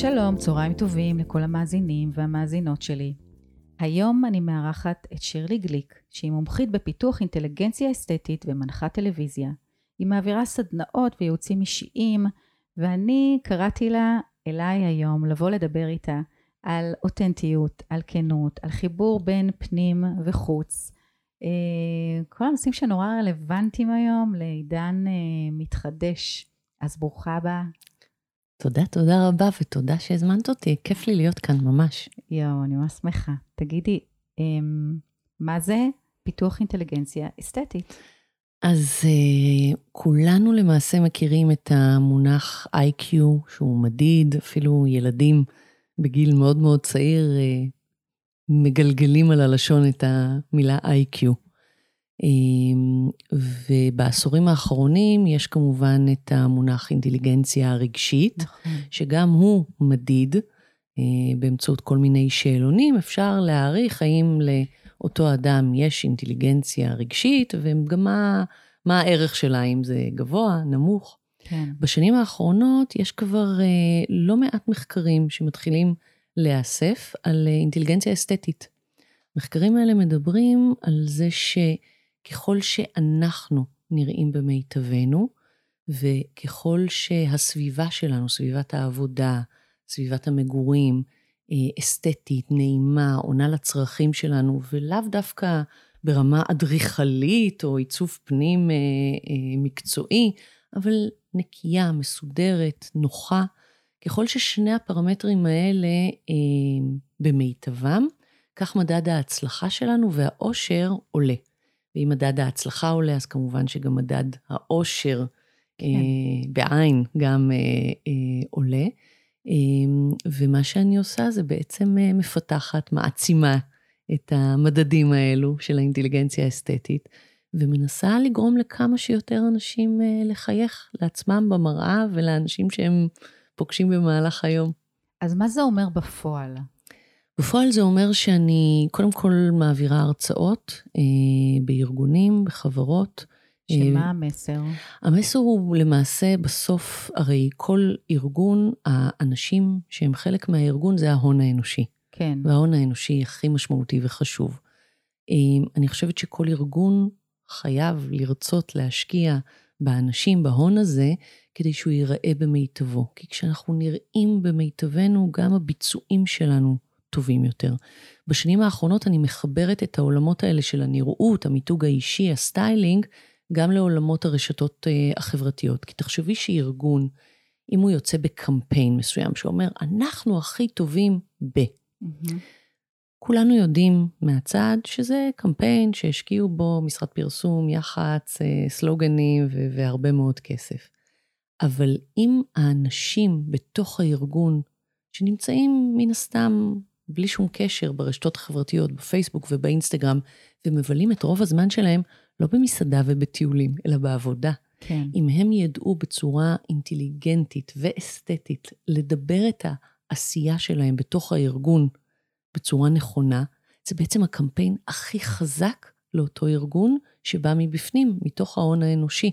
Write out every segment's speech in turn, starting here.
שלום, צהריים טובים לכל המאזינים והמאזינות שלי. היום אני מארחת את שירלי גליק, שהיא מומחית בפיתוח אינטליגנציה אסתטית ומנחת טלוויזיה. היא מעבירה סדנאות וייעוצים אישיים, ואני קראתי לה אליי היום לבוא לדבר איתה על אותנטיות, על כנות, על חיבור בין פנים וחוץ. אה, כל הנושאים שנורא רלוונטיים היום לעידן אה, מתחדש. אז ברוכה הבאה. תודה, תודה רבה, ותודה שהזמנת אותי. כיף לי להיות כאן, ממש. יואו, אני ממש שמחה. תגידי, אמ, מה זה פיתוח אינטליגנציה אסתטית? אז uh, כולנו למעשה מכירים את המונח IQ, שהוא מדיד, אפילו ילדים בגיל מאוד מאוד צעיר uh, מגלגלים על הלשון את המילה IQ. אמ, ובעשורים האחרונים יש כמובן את המונח אינטליגנציה הרגשית, נכון. שגם הוא מדיד אה, באמצעות כל מיני שאלונים. אפשר להעריך האם לאותו אדם יש אינטליגנציה רגשית, וגם מה, מה הערך שלה, אם זה גבוה, נמוך. כן. בשנים האחרונות יש כבר אה, לא מעט מחקרים שמתחילים להיאסף על אה, אינטליגנציה אסתטית. המחקרים האלה מדברים על זה ש... ככל שאנחנו נראים במיטבנו, וככל שהסביבה שלנו, סביבת העבודה, סביבת המגורים, אה, אסתטית, נעימה, עונה לצרכים שלנו, ולאו דווקא ברמה אדריכלית או עיצוב פנים אה, אה, מקצועי, אבל נקייה, מסודרת, נוחה. ככל ששני הפרמטרים האלה במיטבם, כך מדד ההצלחה שלנו והאושר עולה. ואם מדד ההצלחה עולה, אז כמובן שגם מדד העושר כן. אה, בעין גם אה, אה, עולה. אה, ומה שאני עושה זה בעצם אה, מפתחת, מעצימה את המדדים האלו של האינטליגנציה האסתטית, ומנסה לגרום לכמה שיותר אנשים אה, לחייך לעצמם במראה ולאנשים שהם פוגשים במהלך היום. אז מה זה אומר בפועל? בפועל זה אומר שאני קודם כל מעבירה הרצאות אה, בארגונים, בחברות. שמה אה, המסר? המסר הוא למעשה בסוף, הרי כל ארגון, האנשים שהם חלק מהארגון זה ההון האנושי. כן. וההון האנושי הכי משמעותי וחשוב. אה, אני חושבת שכל ארגון חייב לרצות להשקיע באנשים, בהון הזה, כדי שהוא ייראה במיטבו. כי כשאנחנו נראים במיטבנו, גם הביצועים שלנו טובים יותר. בשנים האחרונות אני מחברת את העולמות האלה של הנראות, המיתוג האישי, הסטיילינג, גם לעולמות הרשתות אה, החברתיות. כי תחשבי שארגון, אם הוא יוצא בקמפיין מסוים שאומר, אנחנו הכי טובים ב... Mm-hmm. כולנו יודעים מהצד שזה קמפיין שהשקיעו בו משרד פרסום, יח"צ, אה, סלוגנים והרבה מאוד כסף. אבל אם האנשים בתוך הארגון, שנמצאים מן הסתם בלי שום קשר ברשתות החברתיות, בפייסבוק ובאינסטגרם, ומבלים את רוב הזמן שלהם לא במסעדה ובטיולים, אלא בעבודה. כן. אם הם ידעו בצורה אינטליגנטית ואסתטית לדבר את העשייה שלהם בתוך הארגון בצורה נכונה, זה בעצם הקמפיין הכי חזק לאותו ארגון שבא מבפנים, מתוך ההון האנושי.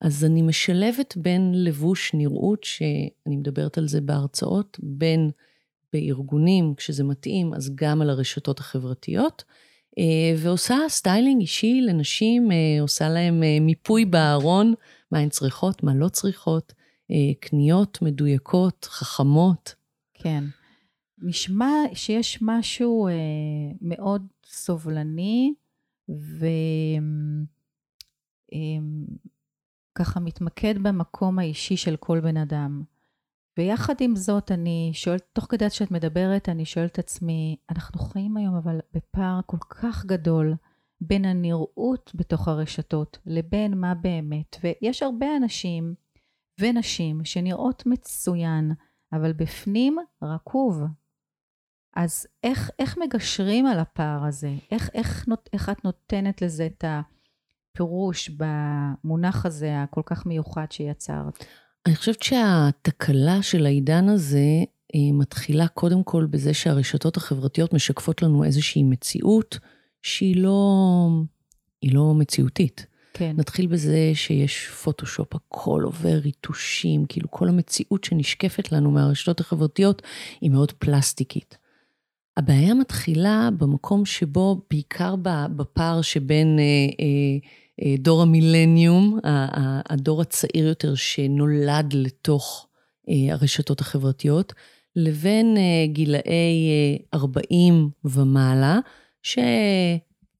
אז אני משלבת בין לבוש נראות, שאני מדברת על זה בהרצאות, בין בארגונים, כשזה מתאים, אז גם על הרשתות החברתיות. אה, ועושה סטיילינג אישי לנשים, אה, עושה להם אה, מיפוי בארון, מה הן צריכות, מה לא צריכות, קניות מדויקות, חכמות. כן. נשמע שיש משהו מאוד סובלני, וככה מתמקד במקום האישי של כל בן אדם. ויחד עם זאת, אני שואלת, תוך כדי שאת מדברת, אני שואלת את עצמי, אנחנו חיים היום אבל בפער כל כך גדול בין הנראות בתוך הרשתות לבין מה באמת. ויש הרבה אנשים ונשים שנראות מצוין, אבל בפנים רקוב. אז איך, איך מגשרים על הפער הזה? איך, איך, איך את נותנת לזה את הפירוש במונח הזה הכל כך מיוחד שיצרת? אני חושבת שהתקלה של העידן הזה מתחילה קודם כל בזה שהרשתות החברתיות משקפות לנו איזושהי מציאות שהיא לא, לא מציאותית. כן. נתחיל בזה שיש פוטושופ, הכל עובר ריטושים, כאילו כל המציאות שנשקפת לנו מהרשתות החברתיות היא מאוד פלסטיקית. הבעיה מתחילה במקום שבו, בעיקר בפער שבין אה, אה, דור המילניום, הדור הצעיר יותר שנולד לתוך אה, הרשתות החברתיות, לבין אה, גילאי 40 ומעלה,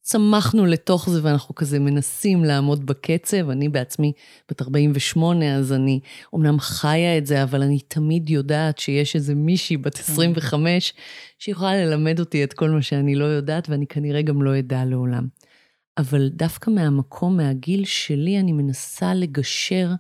שצמחנו לתוך זה ואנחנו כזה מנסים לעמוד בקצב. אני בעצמי בת 48, אז אני אומנם חיה את זה, אבל אני תמיד יודעת שיש איזה מישהי בת 25 שיכולה ללמד אותי את כל מה שאני לא יודעת, ואני כנראה גם לא אדע לעולם. אבל דווקא מהמקום, מהגיל שלי, אני מנסה לגשר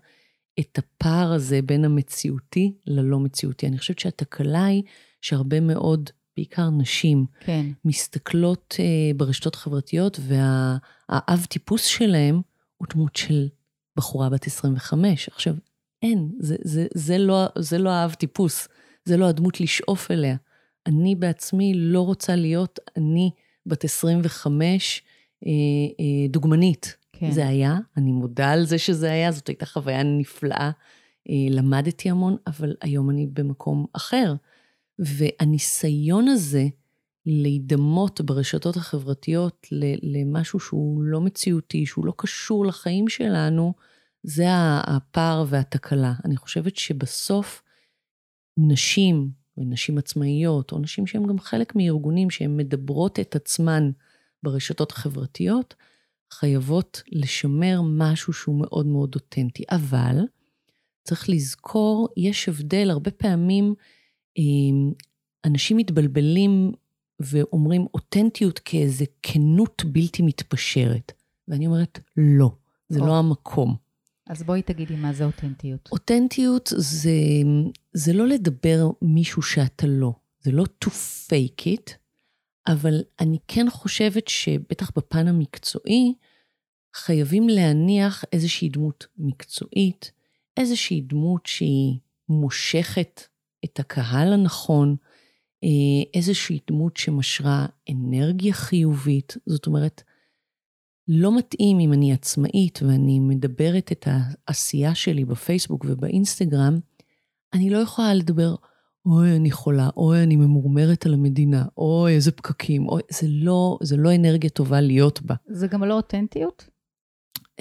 את הפער הזה בין המציאותי ללא מציאותי. אני חושבת שהתקלה היא שהרבה מאוד, בעיקר נשים, כן. מסתכלות uh, ברשתות החברתיות, והאב טיפוס שלהם הוא דמות של בחורה בת 25. עכשיו, אין, זה, זה, זה, לא, זה לא האב טיפוס, זה לא הדמות לשאוף אליה. אני בעצמי לא רוצה להיות אני בת 25, אה, אה, דוגמנית. כן. זה היה, אני מודה על זה שזה היה, זאת הייתה חוויה נפלאה. אה, למדתי המון, אבל היום אני במקום אחר. והניסיון הזה להידמות ברשתות החברתיות למשהו שהוא לא מציאותי, שהוא לא קשור לחיים שלנו, זה הפער והתקלה. אני חושבת שבסוף נשים, ונשים עצמאיות, או נשים שהן גם חלק מארגונים שהן מדברות את עצמן ברשתות החברתיות, חייבות לשמר משהו שהוא מאוד מאוד אותנטי. אבל צריך לזכור, יש הבדל, הרבה פעמים אמ, אנשים מתבלבלים ואומרים אותנטיות כאיזה כנות בלתי מתפשרת. ואני אומרת, לא, זה או. לא המקום. אז בואי תגידי מה זה אותנטיות. אותנטיות זה, זה לא לדבר מישהו שאתה לא, זה לא to fake it, אבל אני כן חושבת שבטח בפן המקצועי, חייבים להניח איזושהי דמות מקצועית, איזושהי דמות שהיא מושכת את הקהל הנכון, אה, איזושהי דמות שמשרה אנרגיה חיובית. זאת אומרת, לא מתאים אם אני עצמאית ואני מדברת את העשייה שלי בפייסבוק ובאינסטגרם, אני לא יכולה לדבר אוי, אני חולה, אוי, אני ממורמרת על המדינה, אוי, איזה פקקים, אוי, זה לא, זה לא אנרגיה טובה להיות בה. זה גם לא אותנטיות?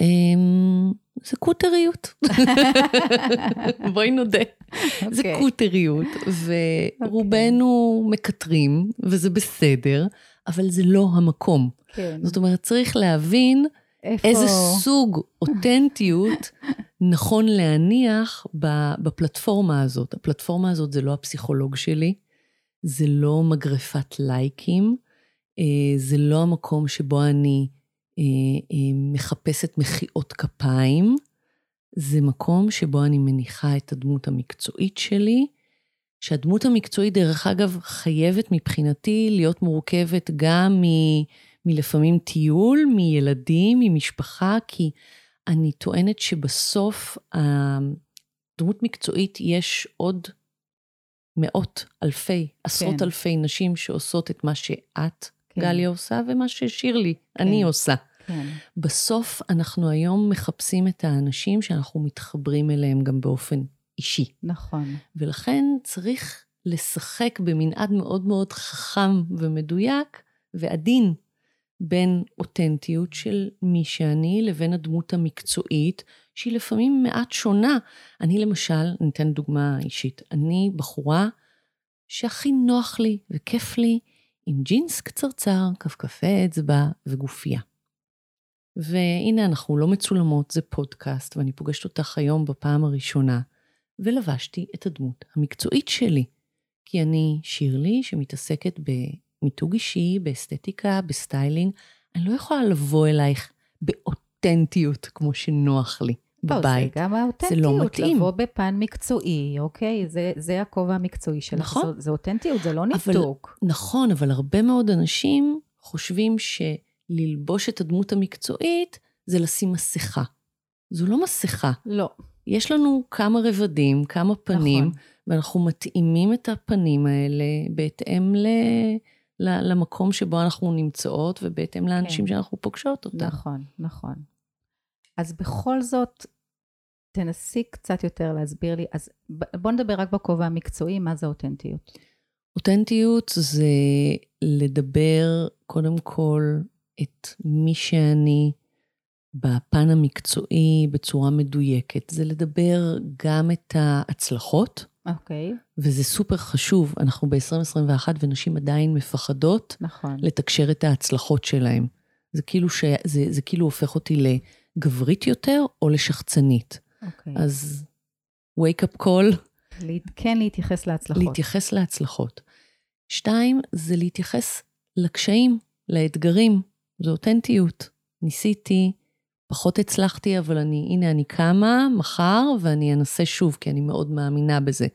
Um, זה קוטריות. בואי נודה. Okay. זה אוקיי. קוטריות, ורובנו okay. מקטרים, וזה בסדר, אבל זה לא המקום. כן. זאת אומרת, צריך להבין איפה... איזה סוג אותנטיות נכון להניח בפלטפורמה הזאת. הפלטפורמה הזאת זה לא הפסיכולוג שלי, זה לא מגרפת לייקים, אה, זה לא המקום שבו אני אה, אה, מחפשת מחיאות כפיים, זה מקום שבו אני מניחה את הדמות המקצועית שלי, שהדמות המקצועית, דרך אגב, חייבת מבחינתי להיות מורכבת גם מ... מלפעמים טיול, מילדים, ממשפחה, כי אני טוענת שבסוף דמות מקצועית יש עוד מאות, אלפי, עשרות כן. אלפי נשים שעושות את מה שאת, כן. גליה, עושה, ומה ששירלי, כן. אני עושה. כן. בסוף אנחנו היום מחפשים את האנשים שאנחנו מתחברים אליהם גם באופן אישי. נכון. ולכן צריך לשחק במנעד מאוד מאוד חכם ומדויק ועדין בין אותנטיות של מי שאני לבין הדמות המקצועית, שהיא לפעמים מעט שונה. אני למשל, אני אתן דוגמה אישית, אני בחורה שהכי נוח לי וכיף לי עם ג'ינס קצרצר, כפכפי אצבע וגופייה. והנה, אנחנו לא מצולמות, זה פודקאסט, ואני פוגשת אותך היום בפעם הראשונה, ולבשתי את הדמות המקצועית שלי. כי אני שירלי, שמתעסקת מיתוג אישי, באסתטיקה, בסטיילינג, אני לא יכולה לבוא אלייך באותנטיות כמו שנוח לי. בבית. זה גם האותנטיות, זה לא מתאים. לבוא בפן מקצועי, אוקיי? זה, זה הכובע המקצועי שלך. נכון. זה, זה אותנטיות, זה לא ניתוק. אבל, נכון, אבל הרבה מאוד אנשים חושבים שללבוש את הדמות המקצועית זה לשים מסכה. זו לא מסכה. לא. יש לנו כמה רבדים, כמה פנים, נכון. ואנחנו מתאימים את הפנים האלה בהתאם ל... למקום שבו אנחנו נמצאות, ובהתאם לאנשים כן. שאנחנו פוגשות אותם. נכון, נכון. אז בכל זאת, תנסי קצת יותר להסביר לי. אז בוא נדבר רק בכובע המקצועי, מה זה אותנטיות. אותנטיות זה לדבר קודם כל את מי שאני בפן המקצועי בצורה מדויקת. זה לדבר גם את ההצלחות, אוקיי. Okay. וזה סופר חשוב. אנחנו ב-2021 ונשים עדיין מפחדות נכון. לתקשר את ההצלחות שלהן. זה כאילו, ש... זה, זה כאילו הופך אותי לגברית יותר או לשחצנית. אוקיי. אז wake up call. כן להתייחס להצלחות. להתייחס להצלחות. שתיים, זה להתייחס לקשיים, לאתגרים. זו אותנטיות. ניסיתי, פחות הצלחתי, אבל אני, הנה, אני קמה מחר ואני אנסה שוב, כי אני מאוד מאמינה בזה.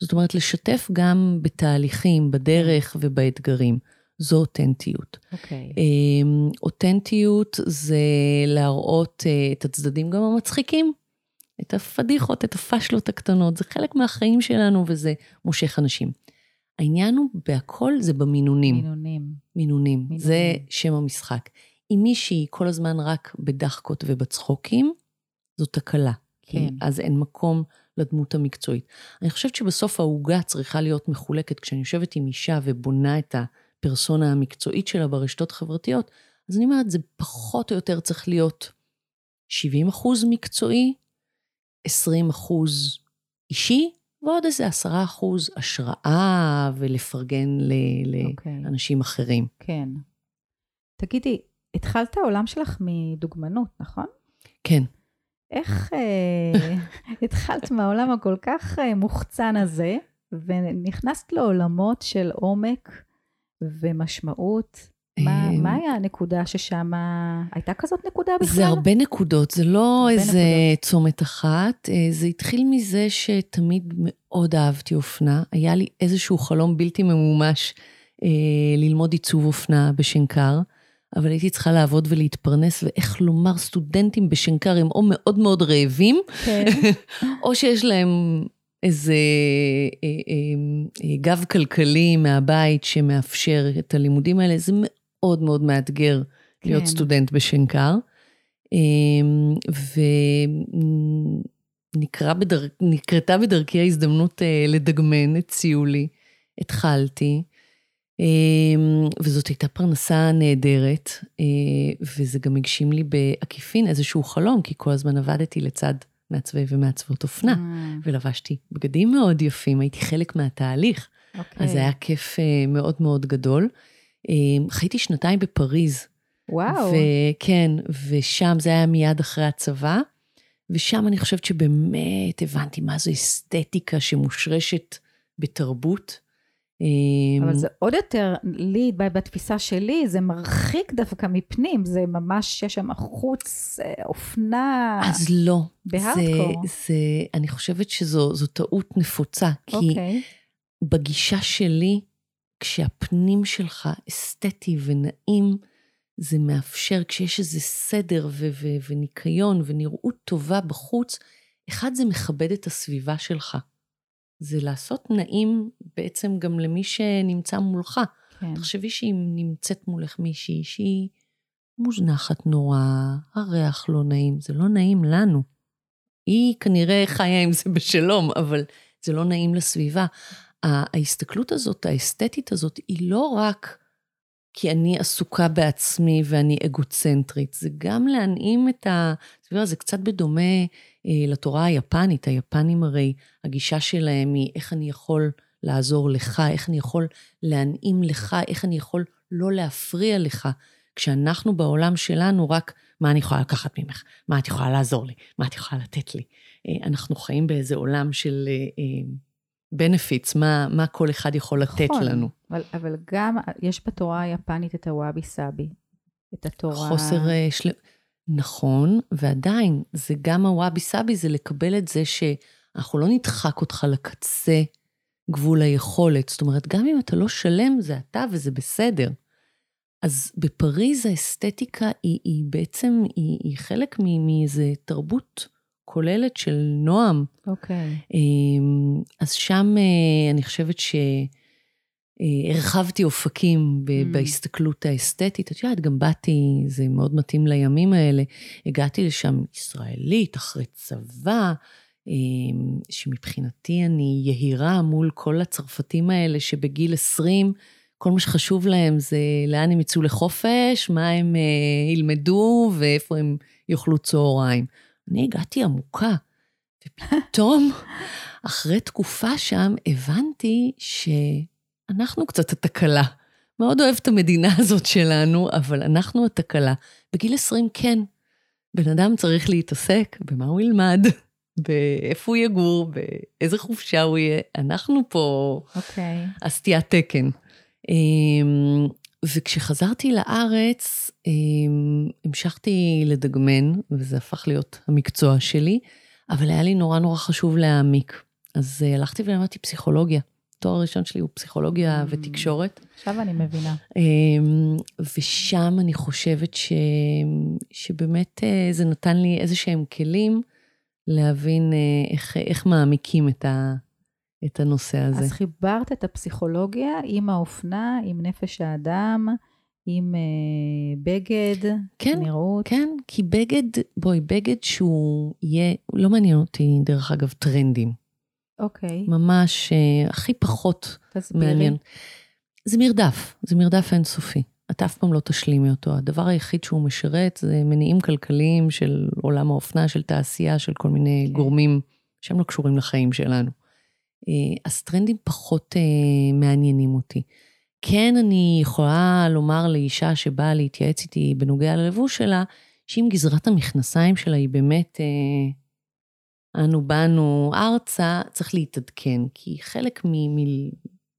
זאת אומרת, לשתף גם בתהליכים, בדרך ובאתגרים. זו אותנטיות. אוקיי. Okay. אמ, אותנטיות זה להראות אה, את הצדדים גם המצחיקים, את הפדיחות, את הפשלות הקטנות, זה חלק מהחיים שלנו וזה מושך אנשים. העניין הוא בהכל זה במינונים. מינונים. מינונים. מינונים. זה שם המשחק. אם מישהי כל הזמן רק בדחקות ובצחוקים, זו תקלה. כן. אז אין מקום לדמות המקצועית. אני חושבת שבסוף העוגה צריכה להיות מחולקת. כשאני יושבת עם אישה ובונה את הפרסונה המקצועית שלה ברשתות חברתיות, אז אני אומרת, זה פחות או יותר צריך להיות 70 אחוז מקצועי, 20 אחוז אישי, ועוד איזה 10 אחוז השראה ולפרגן אוקיי. לאנשים okay. אחרים. כן. תגידי, התחלת העולם שלך מדוגמנות, נכון? כן. איך אה, התחלת מהעולם הכל כך אה, מוחצן הזה, ונכנסת לעולמות של עומק ומשמעות? מה, מה אה, היה הנקודה ששם, הייתה כזאת נקודה בכלל? זה הרבה נקודות, זה לא איזה נקודות. צומת אחת. זה התחיל מזה שתמיד מאוד אהבתי אופנה. היה לי איזשהו חלום בלתי ממומש ללמוד עיצוב אופנה בשנקר. אבל הייתי צריכה לעבוד ולהתפרנס, ואיך לומר, סטודנטים בשנקר הם או מאוד מאוד רעבים, כן. או שיש להם איזה אה, אה, אה, גב כלכלי מהבית שמאפשר את הלימודים האלה. זה מאוד מאוד מאתגר כן. להיות סטודנט בשנקר. אמ, ונקרתה בדר... בדרכי ההזדמנות לדגמן, הציעו לי, התחלתי. אמ, וזאת הייתה פרנסה נהדרת, אה, וזה גם הגשים לי בעקיפין איזשהו חלום, כי כל הזמן עבדתי לצד מעצבי ומעצבות אופנה, mm. ולבשתי בגדים מאוד יפים, הייתי חלק מהתהליך. Okay. אוקיי. אז היה כיף אה, מאוד מאוד גדול. חייתי שנתיים בפריז. וואו. וכן, ושם זה היה מיד אחרי הצבא, ושם אני חושבת שבאמת הבנתי מה זו אסתטיקה שמושרשת בתרבות. אבל אמ, זה עוד יותר, לי, בתפיסה שלי, זה מרחיק דווקא מפנים, זה ממש, יש שם חוץ, אה, אופנה. אז לא. בהארדקור. זה, זה, אני חושבת שזו טעות נפוצה, כי okay. אוקיי. בגישה שלי, כשהפנים שלך אסתטי ונעים, זה מאפשר, כשיש איזה סדר ו- ו- וניקיון ונראות טובה בחוץ, אחד, זה מכבד את הסביבה שלך. זה לעשות נעים בעצם גם למי שנמצא מולך. כן. תחשבי שאם נמצאת מולך מישהי שהיא מוזנחת נורא, הריח לא נעים, זה לא נעים לנו. היא כנראה חיה עם זה בשלום, אבל זה לא נעים לסביבה. ההסתכלות הזאת, האסתטית הזאת, היא לא רק כי אני עסוקה בעצמי ואני אגוצנטרית, זה גם להנעים את הסביבה, זה קצת בדומה אה, לתורה היפנית. היפנים הרי, הגישה שלהם היא איך אני יכול לעזור לך, איך אני יכול להנעים לך, איך אני יכול לא להפריע לך. כשאנחנו בעולם שלנו רק, מה אני יכולה לקחת ממך? מה את יכולה לעזור לי? מה את יכולה לתת לי? אה, אנחנו חיים באיזה עולם של benefits, אה, מה, מה כל אחד יכול לתת נכון, לנו. אבל, אבל גם יש בתורה היפנית את ה wabi sabi, את התורה... חוסר שלם... נכון, ועדיין, זה גם ה wabi sabi, זה לקבל את זה שאנחנו לא נדחק אותך לקצה גבול היכולת. זאת אומרת, גם אם אתה לא שלם, זה אתה וזה בסדר. אז בפריז האסתטיקה היא, היא בעצם, היא, היא חלק מאיזה תרבות כוללת של נועם. אוקיי. Okay. אמ, אז שם אה, אני חושבת ש... אה, אופקים Mm. בהסתכלות האסתטית. את יודעת, גם באתי, זה מאוד מתאים לימים האלה, הגעתי לשם ישראלית, אחרי צבא, אה, שמבחינתי אני יהירה מול כל הצרפתים האלה שבגיל 20, כל מה שחשוב להם זה לאן הם יצאו לחופש, מה הם אה, ילמדו ואיפה הם יאכלו צהריים. אני הגעתי עמוקה, ופתאום, אחרי תקופה שם, הבנתי שאנחנו קצת התקלה. מאוד אוהב את המדינה הזאת שלנו, אבל אנחנו התקלה. בגיל 20 כן, בן אדם צריך להתעסק במה הוא ילמד, באיפה הוא יגור, באיזה חופשה הוא יהיה. אנחנו פה אוקיי. הסטיית תקן. וכשחזרתי לארץ, אמ, המשכתי לדגמן, וזה הפך להיות המקצוע שלי, אבל היה לי נורא נורא חשוב להעמיק. אז אה, הלכתי ולמדתי פסיכולוגיה. התואר הראשון שלי הוא פסיכולוגיה Mm. ותקשורת. עכשיו אני מבינה. אמ, ושם אני חושבת ש... שבאמת אה, זה נתן לי איזה שהם כלים להבין אה, איך, איך מעמיקים את, ה... את הנושא הזה. אז חיברת את הפסיכולוגיה עם האופנה, עם נפש האדם, עם אה, בגד, כן, נראות. כן, כי בגד, בואי, בגד שהוא יהיה, לא מעניין אותי, דרך אגב, טרנדים. אוקיי, ממש אה, הכי פחות תסבירי. מעניין. זה מרדף, זה מרדף אינסופי. את אף פעם לא תשלימי אותו. הדבר היחיד שהוא משרת זה מניעים כלכליים של עולם האופנה, של תעשייה, של כל מיני כן. גורמים שהם לא קשורים לחיים שלנו. אה, אז טרנדים פחות אה, מעניינים אותי. כן, אני יכולה לומר לאישה שבאה להתייעץ איתי בנוגע ללבוש שלה, שאם גזרת המכנסיים שלה היא באמת אה, אנו באנו ארצה, צריך להתעדכן, כי חלק מ... מ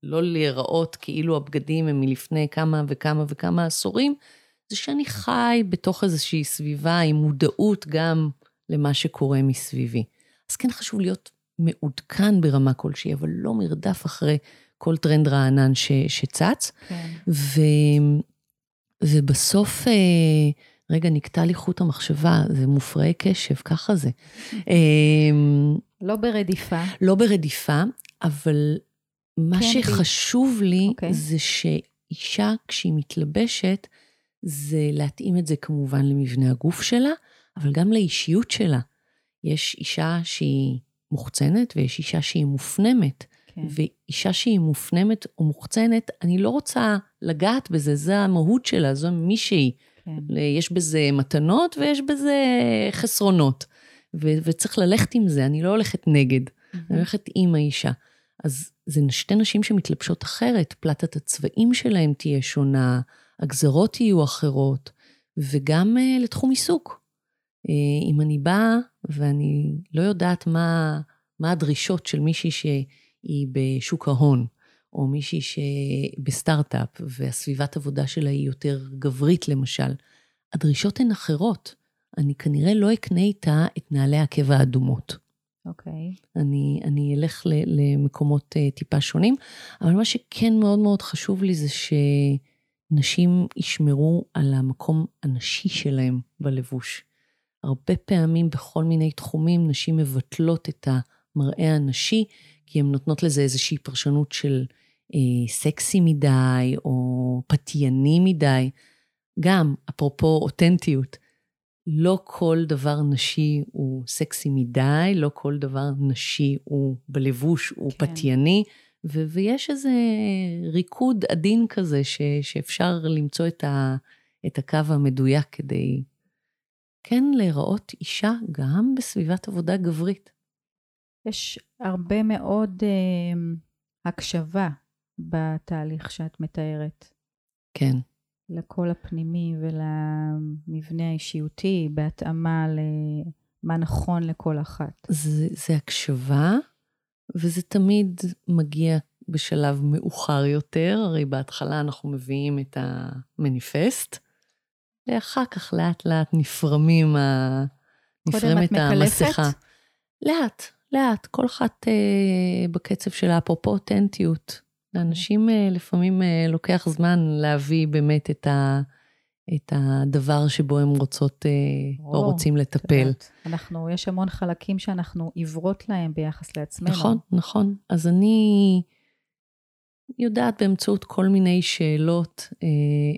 לא להיראות כאילו הבגדים הם מלפני כמה וכמה וכמה עשורים, זה שאני חי בתוך איזושהי סביבה עם מודעות גם למה שקורה מסביבי. אז כן חשוב להיות מעודכן ברמה כלשהי, אבל לא מרדף אחרי כל טרנד רענן ש, שצץ. כן. ו, ובסוף, אה, רגע, נקטע לי חוט המחשבה, זה מופרעי קשב, ככה זה. אה, לא ברדיפה. לא ברדיפה, אבל מה כן, שחשוב לי אוקיי. זה שאישה, כשהיא מתלבשת, זה להתאים את זה כמובן למבנה הגוף שלה, אבל גם לאישיות שלה. יש אישה שהיא מוחצנת ויש אישה שהיא מופנמת. כן. ואישה שהיא מופנמת או מוחצנת, אני לא רוצה לגעת בזה, זה המהות שלה, זו מי שהיא. כן. יש בזה מתנות ויש בזה חסרונות. ו- וצריך ללכת עם זה, אני לא הולכת נגד, אני הולכת עם האישה. אז זה שתי נשים שמתלבשות אחרת, פלטת הצבעים שלהן תהיה שונה, הגזרות יהיו אחרות, וגם uh, לתחום עיסוק. Uh, אם אני באה ואני לא יודעת מה, מה הדרישות של מישהי שהיא בשוק ההון, או מישהי שבסטארט-אפ, והסביבת עבודה שלה היא יותר גברית למשל, הדרישות הן אחרות. אני כנראה לא אקנה איתה את נעלי העקב האדומות. אוקיי. אני, אני אלך ל, למקומות uh, טיפה שונים, אבל מה שכן מאוד מאוד חשוב לי זה שנשים ישמרו על המקום הנשי שלהם בלבוש. הרבה פעמים בכל מיני תחומים נשים מבטלות את המראה הנשי, כי הן נותנות לזה איזושהי פרשנות של אה, סקסי מדי או פתייני מדי. גם, אפרופו אותנטיות, לא כל דבר נשי הוא סקסי מדי, לא כל דבר נשי הוא בלבוש, הוא כן. פתייני, ו- ויש איזה ריקוד עדין כזה ש- שאפשר למצוא את, ה- את הקו המדויק כדי כן להיראות אישה גם בסביבת עבודה גברית. יש הרבה מאוד אה, הקשבה בתהליך שאת מתארת. כן, לקול הפנימי ולמבנה האישיותי, בהתאמה למה נכון לכל אחת. זה, זה הקשבה, וזה תמיד מגיע בשלב מאוחר יותר, הרי בהתחלה אנחנו מביאים את המניפסט, ואחר כך לאט לאט נפרמים ה... נפרמת? המסכה. לאט, לאט, כל אחת אה, בקצב שלה, אפרופו אותנטיות. לאנשים אה, לפעמים אה, לוקח זמן להביא באמת את, ה, את הדבר שבו הם רוצות אה, או או, רוצים לטפל. יודעת, אנחנו, יש המון חלקים שאנחנו עיוורות להם ביחס לעצמנו. נכון, נכון. אז אני יודעת באמצעות כל מיני שאלות אה,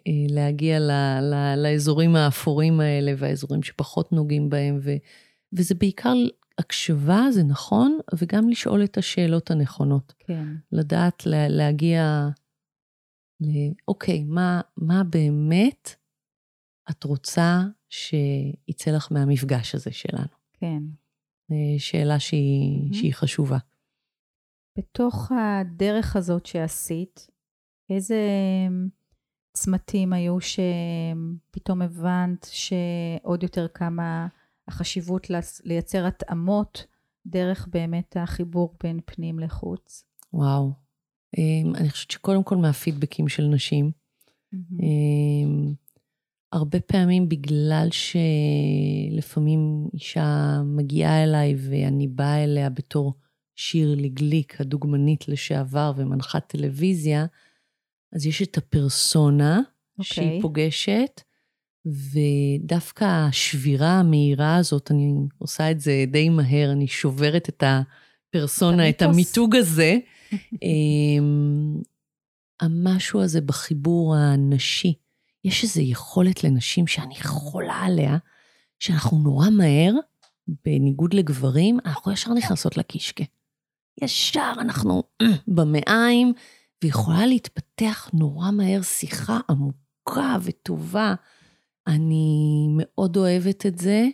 אה, להגיע ל, ל, לאזורים האפורים האלה והאזורים שפחות נוגעים בהם, ו, וזה בעיקר הקשבה, זה נכון, וגם לשאול את השאלות הנכונות. כן. לדעת לה, להגיע ל... אוקיי, מה, מה באמת את רוצה שיצא לך מהמפגש הזה שלנו? כן. אה, שאלה שהיא, mm-hmm. שהיא חשובה. בתוך הדרך הזאת שעשית, איזה צמתים היו שפתאום הבנת שעוד יותר כמה החשיבות לייצר התאמות דרך באמת החיבור בין פנים לחוץ? וואו. אמ, אני חושבת שקודם כל מהפידבקים של נשים. Mm-hmm. הרבה פעמים בגלל שלפעמים אישה מגיעה אליי ואני באה אליה בתור שירלי גליק, הדוגמנית לשעבר ומנחת טלוויזיה, אז יש את הפרסונה okay. שהיא אוקיי. פוגשת, ודווקא השבירה המהירה הזאת, אני עושה את זה די מהר, אני שוברת את הפרסונה, את המיתוג הזה. אמ, המשהו הזה בחיבור הנשי, יש איזו יכולת לנשים שאני חולה עליה, שאנחנו נורא מהר, בניגוד לגברים, אנחנו ישר נכנסות לקישקע. ישר אנחנו במעיים, ויכולה להתפתח נורא מהר שיחה עמוקה וטובה. אני מאוד אוהבת את זה.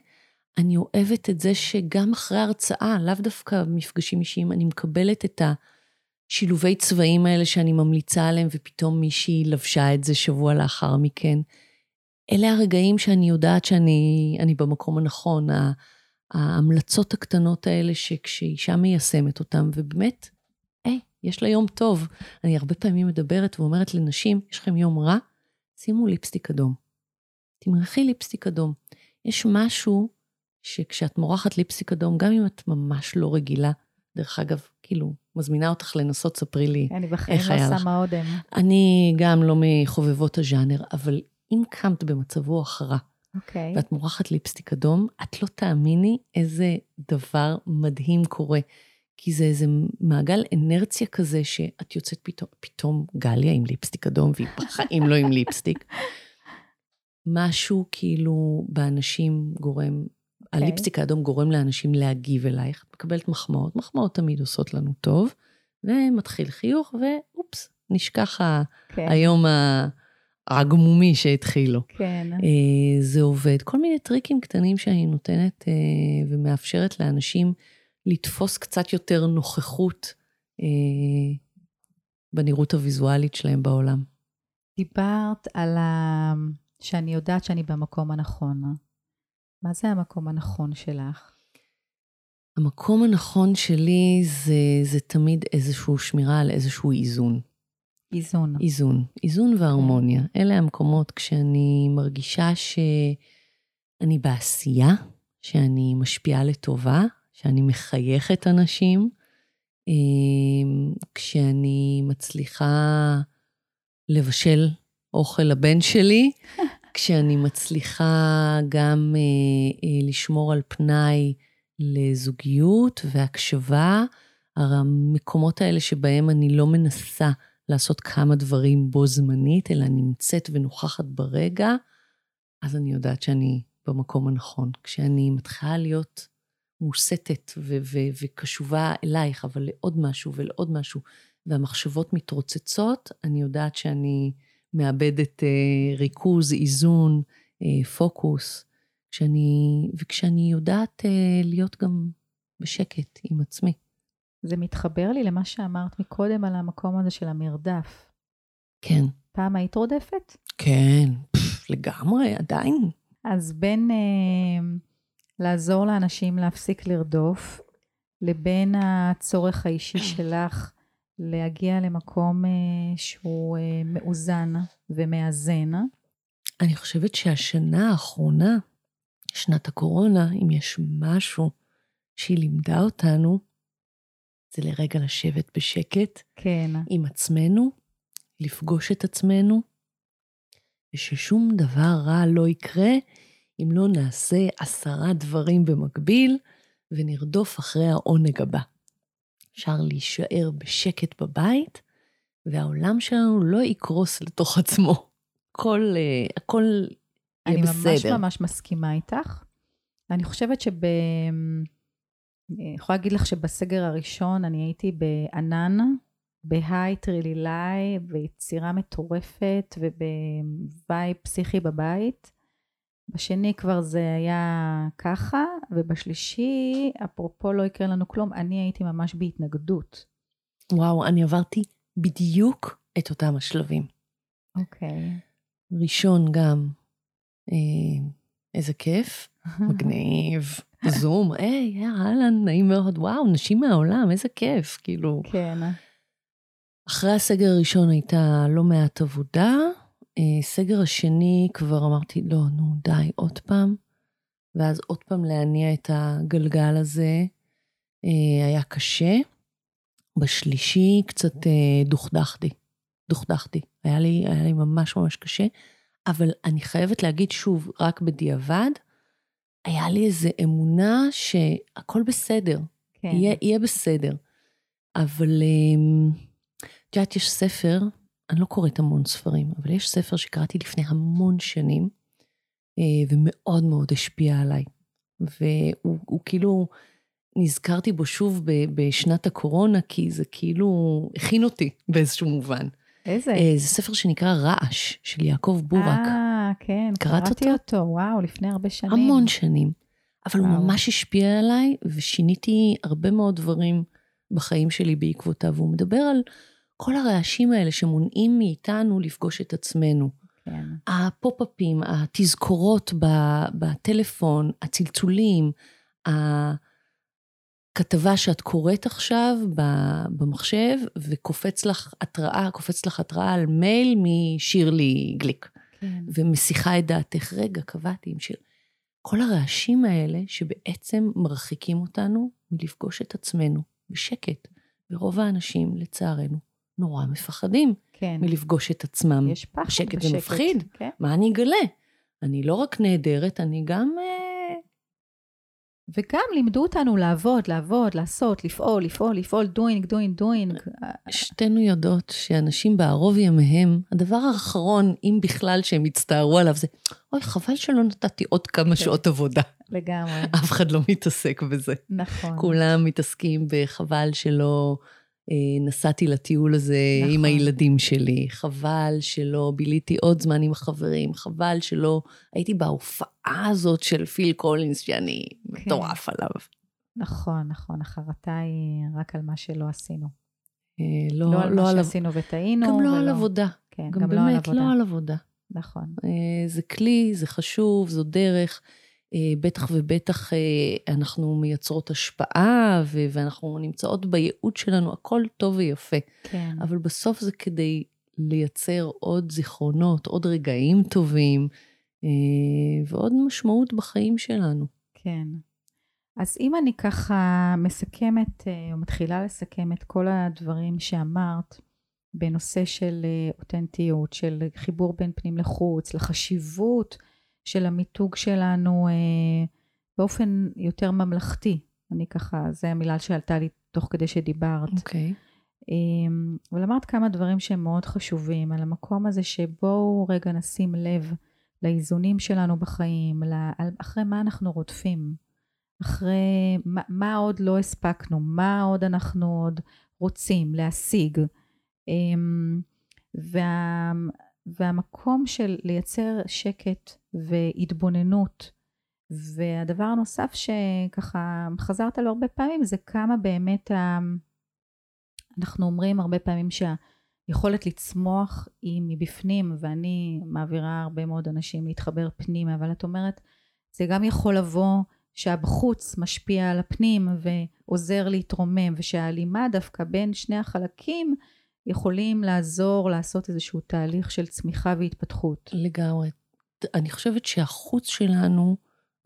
אני אוהבת את זה שגם אחרי הרצאה, לאו דווקא מפגשים אישיים, אני מקבלת את השילובי צבעים האלה שאני ממליצה עליהם, ופתאום מישהי לבשה את זה שבוע לאחר מכן. אלה הרגעים שאני יודעת שאני במקום הנכון, ההמלצות הקטנות האלה שכשאישה מיישמת אותן, ובאמת, היי, יש לה יום טוב. אני הרבה פעמים מדברת ואומרת לנשים, יש לכם יום רע? שימו ליפסטיק אדום. תמרחי ליפסטיק אדום. יש משהו שכשאת מורחת ליפסטיק אדום, גם אם את ממש לא רגילה, דרך אגב, כאילו, מזמינה אותך לנסות, ספרי לי איך היה לך. אני בחיים לא שמה אודם. אני גם לא מחובבות הז'אנר, אבל אם קמת במצבו רע, אוקיי. Okay. ואת מורחת ליפסטיק אדום, את לא תאמיני איזה דבר מדהים קורה. כי זה איזה מעגל אנרציה כזה שאת יוצאת פתאום, פתאום גליה עם ליפסטיק אדום, והיא בחיים לא עם ליפסטיק. משהו כאילו באנשים גורם, okay. אוקיי. הליפסטיק האדום גורם לאנשים להגיב אלייך. את מקבלת מחמאות, מחמאות תמיד עושות לנו טוב, ומתחיל חיוך, ואופס, נשכח okay. כן. היום ה... הגמומי שהתחיל לו. כן. אה, זה עובד. כל מיני טריקים קטנים שאני נותנת אה, ומאפשרת לאנשים לתפוס קצת יותר נוכחות אה, בנראות הוויזואלית שלהם בעולם. דיברת על ה... שאני יודעת שאני במקום הנכון. מה זה המקום הנכון שלך? המקום הנכון שלי זה, זה תמיד איזושהי שמירה על איזשהו איזון. איזון. איזון. איזון והרמוניה. אלה המקומות כשאני מרגישה שאני בעשייה, שאני משפיעה לטובה, שאני מחייכת אנשים, אמ, כשאני מצליחה לבשל אוכל לבן שלי, כשאני מצליחה גם אה, אה, לשמור על פנאי לזוגיות והקשבה, המקומות האלה שבהם אני לא מנסה לעשות כמה דברים בו זמנית, אלא נמצאת ונוכחת ברגע, אז אני יודעת שאני במקום הנכון. כשאני מתחילה להיות מוסתת ו- ו- וקשובה אלייך, אבל לעוד משהו ולעוד משהו, והמחשבות מתרוצצות, אני יודעת שאני מאבדת אה, ריכוז, איזון, אה, פוקוס, כשאני, וכשאני יודעת אה, להיות גם בשקט עם עצמי. זה מתחבר לי למה שאמרת מקודם על המקום הזה של המרדף. כן. פעם היית רודפת? כן, פף, לגמרי, עדיין. אז בין אה, לעזור לאנשים להפסיק לרדוף, לבין הצורך האישי שלך להגיע למקום אה, שהוא אה, מאוזן ומאזן. אני חושבת שהשנה האחרונה, שנת הקורונה, אם יש משהו שהיא לימדה אותנו, זה לרגע לשבת בשקט. כן. עם עצמנו, לפגוש את עצמנו, וששום דבר רע לא יקרה אם לא נעשה עשרה דברים במקביל ונרדוף אחרי העונג הבא. אפשר להישאר בשקט בבית והעולם שלנו לא יקרוס לתוך עצמו. הכל, אה, הכל יהיה אני בסדר. ממש ממש מסכימה איתך. אני חושבת שב... אני יכולה להגיד לך שבסגר הראשון אני הייתי בענן, ב high טרילילי, ביצירה מטורפת וב vibe פסיכי בבית. בשני כבר זה היה ככה, ובשלישי, אפרופו לא יקרה לנו כלום, אני הייתי ממש בהתנגדות. וואו, אני עברתי בדיוק את אותם השלבים. אוקיי. ראשון גם, אה, איזה כיף, מגניב, זום, היי, אהלן, נעים מאוד, וואו, נשים מהעולם, איזה כיף, כאילו. כן. אחרי הסגר הראשון הייתה לא מעט עבודה, אה, סגר השני כבר אמרתי, לא, נו, די, עוד פעם. ואז עוד פעם להניע את הגלגל הזה אה, היה קשה. בשלישי קצת אה, דוכדכתי, דוכדכתי. היה לי, היה לי ממש ממש קשה, אבל אני חייבת להגיד שוב, רק בדיעבד, היה לי איזו אמונה שהכל בסדר, כן. יהיה, יהיה בסדר. אבל אמ, את יודעת, יש ספר, אני לא קוראת המון ספרים, אבל יש ספר שקראתי לפני המון שנים, אה, ומאוד מאוד השפיע עליי. והוא הוא כאילו, נזכרתי בו שוב ב- בשנת הקורונה, כי זה כאילו הכין אותי באיזשהו מובן. איזה? אה, זה ספר שנקרא רעש, של יעקב בורק. אה, כן, קראת קראתי אותו? אותו, וואו, לפני הרבה שנים. המון שנים. אבל הוא וואו. ממש השפיע עליי, ושיניתי הרבה מאוד דברים בחיים שלי בעקבותיו. הוא מדבר על כל הרעשים האלה שמונעים מאיתנו לפגוש את עצמנו. כן, הפופ-אפים, התזכורות בטלפון, הצלצולים, הכתבה שאת קוראת עכשיו במחשב, וקופץ לך התראה, קופץ לך התראה על מייל משירלי גליק. כן. ומסיחה את דעתך, רגע, קבעתי עם שיר. כל הרעשים האלה שבעצם מרחיקים אותנו מלפגוש את עצמנו בשקט. ורוב האנשים, לצערנו, נורא מפחדים כן. מלפגוש את עצמם. יש פחד בשקט בשקט. זה מפחיד. כן. מה אני אגלה? אני לא רק נהדרת, אני גם... אה, וגם לימדו אותנו לעבוד, לעבוד, לעשות, לפעול, לפעול, לפעול, doing, doing, doing. שתינו יודעות שאנשים בערוב ימיהם, הדבר האחרון, אם בכלל שהם יצטערו עליו, זה, אוי, חבל שלא נתתי עוד כמה כן. שעות עבודה. לגמרי, אף אחד לא מתעסק בזה. נכון. כולם מתעסקים בחבל שלא נסעתי לטיול הזה נכון. עם הילדים שלי, חבל שלא ביליתי עוד זמן עם החברים, חבל שלא הייתי בהופעה הזאת של פיל קולינס, שאני כן. מטורף עליו. נכון, נכון, החרטה היא רק על מה שלא עשינו. אה, לא, לא, על לא מה על עב- שעשינו וטעינו. גם לא על ולא- עבודה. כן, גם גם לא על באמת עבודה. לא על עבודה. נכון, אה, זה כלי, זה חשוב, זו דרך. אה, בטח ובטח אה, אנחנו מייצרות השפעה, ו- ואנחנו נמצאות בייעוד שלנו, הכל טוב ויפה. כן. אבל בסוף זה כדי לייצר עוד זיכרונות, עוד רגעים טובים, אה, ועוד משמעות בחיים שלנו. כן. אז אם אני ככה מסכמת, או מתחילה לסכם את כל הדברים שאמרת, בנושא של אותנטיות, של חיבור בין פנים לחוץ, לחשיבות של המיתוג שלנו אה, באופן יותר ממלכתי. אני ככה, זו המילה שעלתה לי תוך כדי שדיברת. אוקיי. אמ, אבל אמרת כמה דברים שהם מאוד חשובים, על המקום הזה שבואו רגע נשים לב לאיזונים שלנו בחיים, ל- על- אחרי מה אנחנו רודפים, אחרי מה, מה עוד לא הספקנו, מה עוד אנחנו עוד רוצים להשיג. אמ, וה, והמקום של לייצר שקט והתבוננות. והדבר הנוסף שככה חזרת לו הרבה פעמים זה כמה באמת ה... אנחנו אומרים הרבה פעמים שהיכולת לצמוח היא מבפנים, ואני מעבירה הרבה מאוד אנשים להתחבר פנימה, אבל את אומרת, זה גם יכול לבוא שהבחוץ משפיע על הפנים ועוזר להתרומם, ושההלימה דווקא בין שני החלקים יכולים לעזור לעשות איזשהו תהליך של צמיחה והתפתחות. לגמרי. אני חושבת שהחוץ שלנו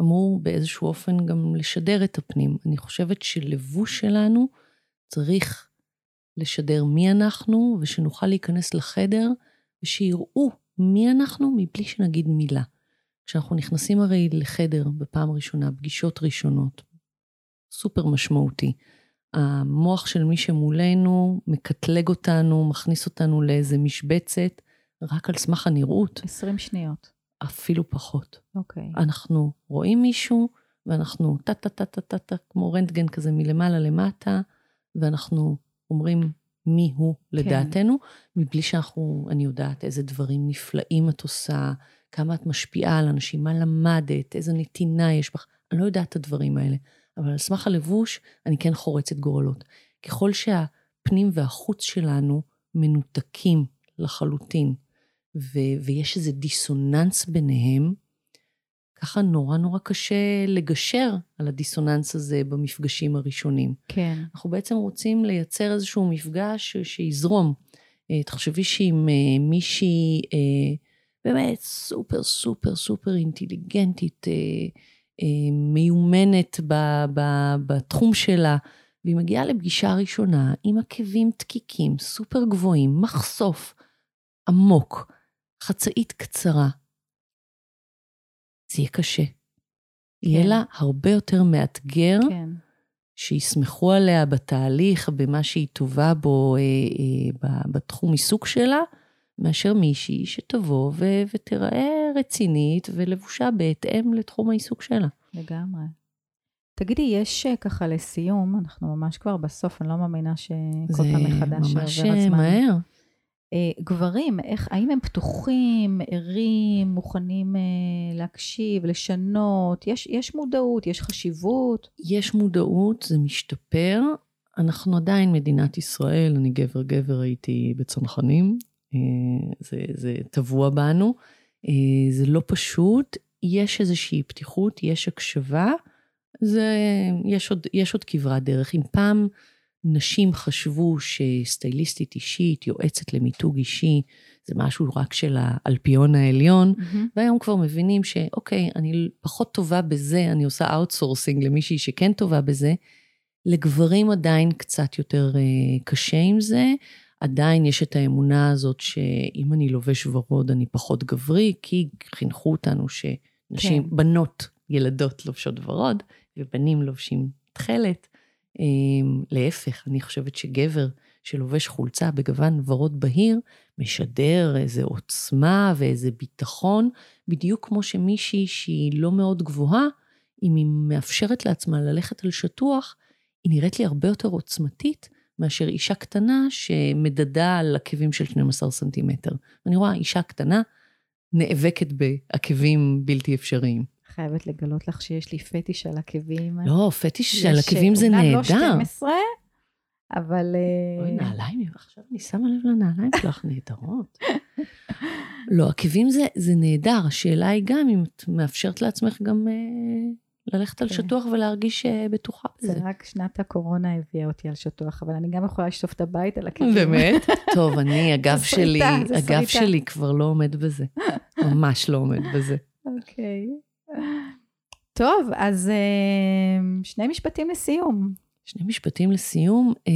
אמור באיזשהו אופן גם לשדר את הפנים. אני חושבת שלבוש שלנו צריך לשדר מי אנחנו, ושנוכל להיכנס לחדר, ושיראו מי אנחנו מבלי שנגיד מילה. כשאנחנו נכנסים הרי לחדר בפעם ראשונה, פגישות ראשונות, סופר משמעותי. המוח של מי שמולנו מקטלג אותנו, מכניס אותנו לאיזה משבצת, רק על סמך הנראות. 20 שניות. אפילו פחות. אוקיי. אנחנו רואים מישהו, ואנחנו טה-טה-טה-טה-טה, כמו רנטגן כזה מלמעלה למטה, ואנחנו אומרים מי הוא לדעתנו, כן. מבלי שאנחנו, אני יודעת איזה דברים נפלאים את עושה, כמה את משפיעה על אנשים, מה למדת, איזה נתינה יש בך, אני לא יודעת את הדברים האלה. אבל על סמך הלבוש, אני כן חורצת גורלות. ככל שהפנים והחוץ שלנו מנותקים לחלוטין, ו- ויש איזה דיסוננס ביניהם, ככה נורא נורא קשה לגשר על הדיסוננס הזה במפגשים הראשונים. כן. אנחנו בעצם רוצים לייצר איזשהו מפגש שיזרום. אה, תחשבי שאם אה, מישהי אה, באמת סופר סופר סופר אינטליגנטית, מיומנת בתחום שלה, והיא מגיעה לפגישה ראשונה עם עקבים דקיקים, סופר גבוהים, מחשוף עמוק, חצאית קצרה, זה יהיה קשה. כן. יהיה לה הרבה יותר מאתגר, כן. שיסמכו עליה בתהליך, במה שהיא טובה בו, אה, אה, בתחום עיסוק שלה, מאשר מישהי שתבוא ו- ותיראה רצינית ולבושה בהתאם לתחום העיסוק שלה. לגמרי. תגידי, יש אה, ככה לסיום, אנחנו ממש כבר בסוף, אני לא מאמינה שכל פעם מחדש עובר הזמן. זה ממש מהר. אה, גברים, איך, האם הם פתוחים, ערים, מוכנים אה, להקשיב, לשנות? יש, יש מודעות, יש חשיבות? יש מודעות, זה משתפר. אנחנו עדיין מדינת ישראל, אני גבר גבר הייתי בצנחנים, אה, זה, זה טבוע בנו. זה לא פשוט, יש איזושהי פתיחות, יש הקשבה, זה, יש עוד, עוד כברת דרך. אם פעם נשים חשבו שסטייליסטית אישית, יועצת למיתוג אישי, זה משהו רק של האלפיון העליון, mm-hmm. והיום כבר מבינים שאוקיי, אני פחות טובה בזה, אני עושה outsourcing למישהי שכן טובה בזה. לגברים עדיין קצת יותר uh, קשה עם זה, עדיין יש את האמונה הזאת שאם אני לובש ורוד אני פחות גברי, כי חינכו אותנו שנשים, כן. בנות, ילדות לובשות ורוד, ובנים לובשים תכלת. אמ, להפך, אני חושבת שגבר שלובש חולצה בגוון ורוד בהיר, משדר איזו עוצמה ואיזה ביטחון, בדיוק כמו שמישהי שהיא לא מאוד גבוהה, אם היא מאפשרת לעצמה ללכת על שטוח, היא נראית לי הרבה יותר עוצמתית מאשר אישה קטנה שמדדה על עקבים של 12 סנטימטר. אני רואה אישה קטנה נאבקת בעקבים בלתי אפשריים. חייבת לגלות לך שיש לי פטיש על עקבים. לא, פטיש של עקבים זה נהדר. אומנם לא 12, אבל... אה, אוי, נעליים, עכשיו אני שמה לב לנעליים שלך, נהדרות. לא, עקבים זה, זה נהדר, השאלה היא גם אם את מאפשרת לעצמך גם אה, ללכת על כן. שטוח ולהרגיש אה, בטוחה בזה. זה רק שנת הקורונה הביאה אותי על שטוח, אבל אני גם יכולה לשטוף את הבית על עקבים. באמת? טוב, אני, הגב שלי, הגב שלי כבר לא עומד בזה. ממש לא עומד בזה. אוקיי. טוב, אז אה, שני משפטים לסיום. שני משפטים לסיום. אה,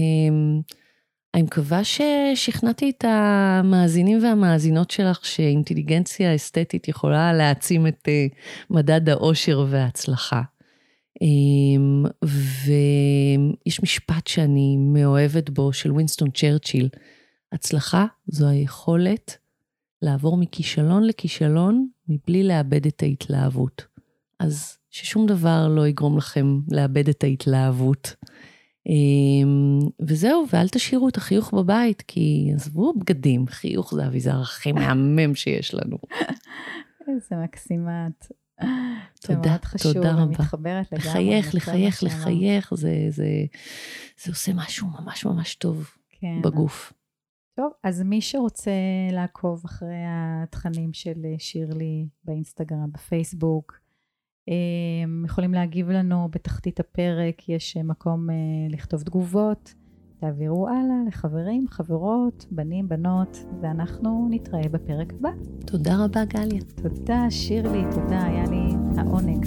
אני מקווה ששכנעתי את המאזינים והמאזינות שלך שאינטליגנציה אסתטית יכולה להעצים את אה, מדד האושר וההצלחה. ויש משפט שאני מאוהבת בו, של וינסטון צ'רצ'יל. הצלחה זו היכולת לעבור מכישלון לכישלון מבלי לאבד את ההתלהבות. אז ששום דבר לא יגרום לכם לאבד את ההתלהבות. אמ, וזהו, ואל תשאירו את החיוך בבית, כי עזבו בגדים, חיוך זה האביזר הכי מהמם שיש לנו. איזה מקסימת. תודה, תודה רבה. מתחברת לגמרי. לחייך, לחייך, לחייך, זה, זה, זה עושה משהו ממש ממש טוב כן. בגוף. טוב, אז מי שרוצה לעקוב אחרי התכנים של שירלי באינסטגרם, בפייסבוק, יכולים להגיב לנו בתחתית הפרק, יש מקום אה, לכתוב תגובות, תעבירו הלאה לחברים, חברות, בנים, בנות, ואנחנו נתראה בפרק הבא. תודה רבה, גליה. תודה, שירלי, תודה, היה לי העונג.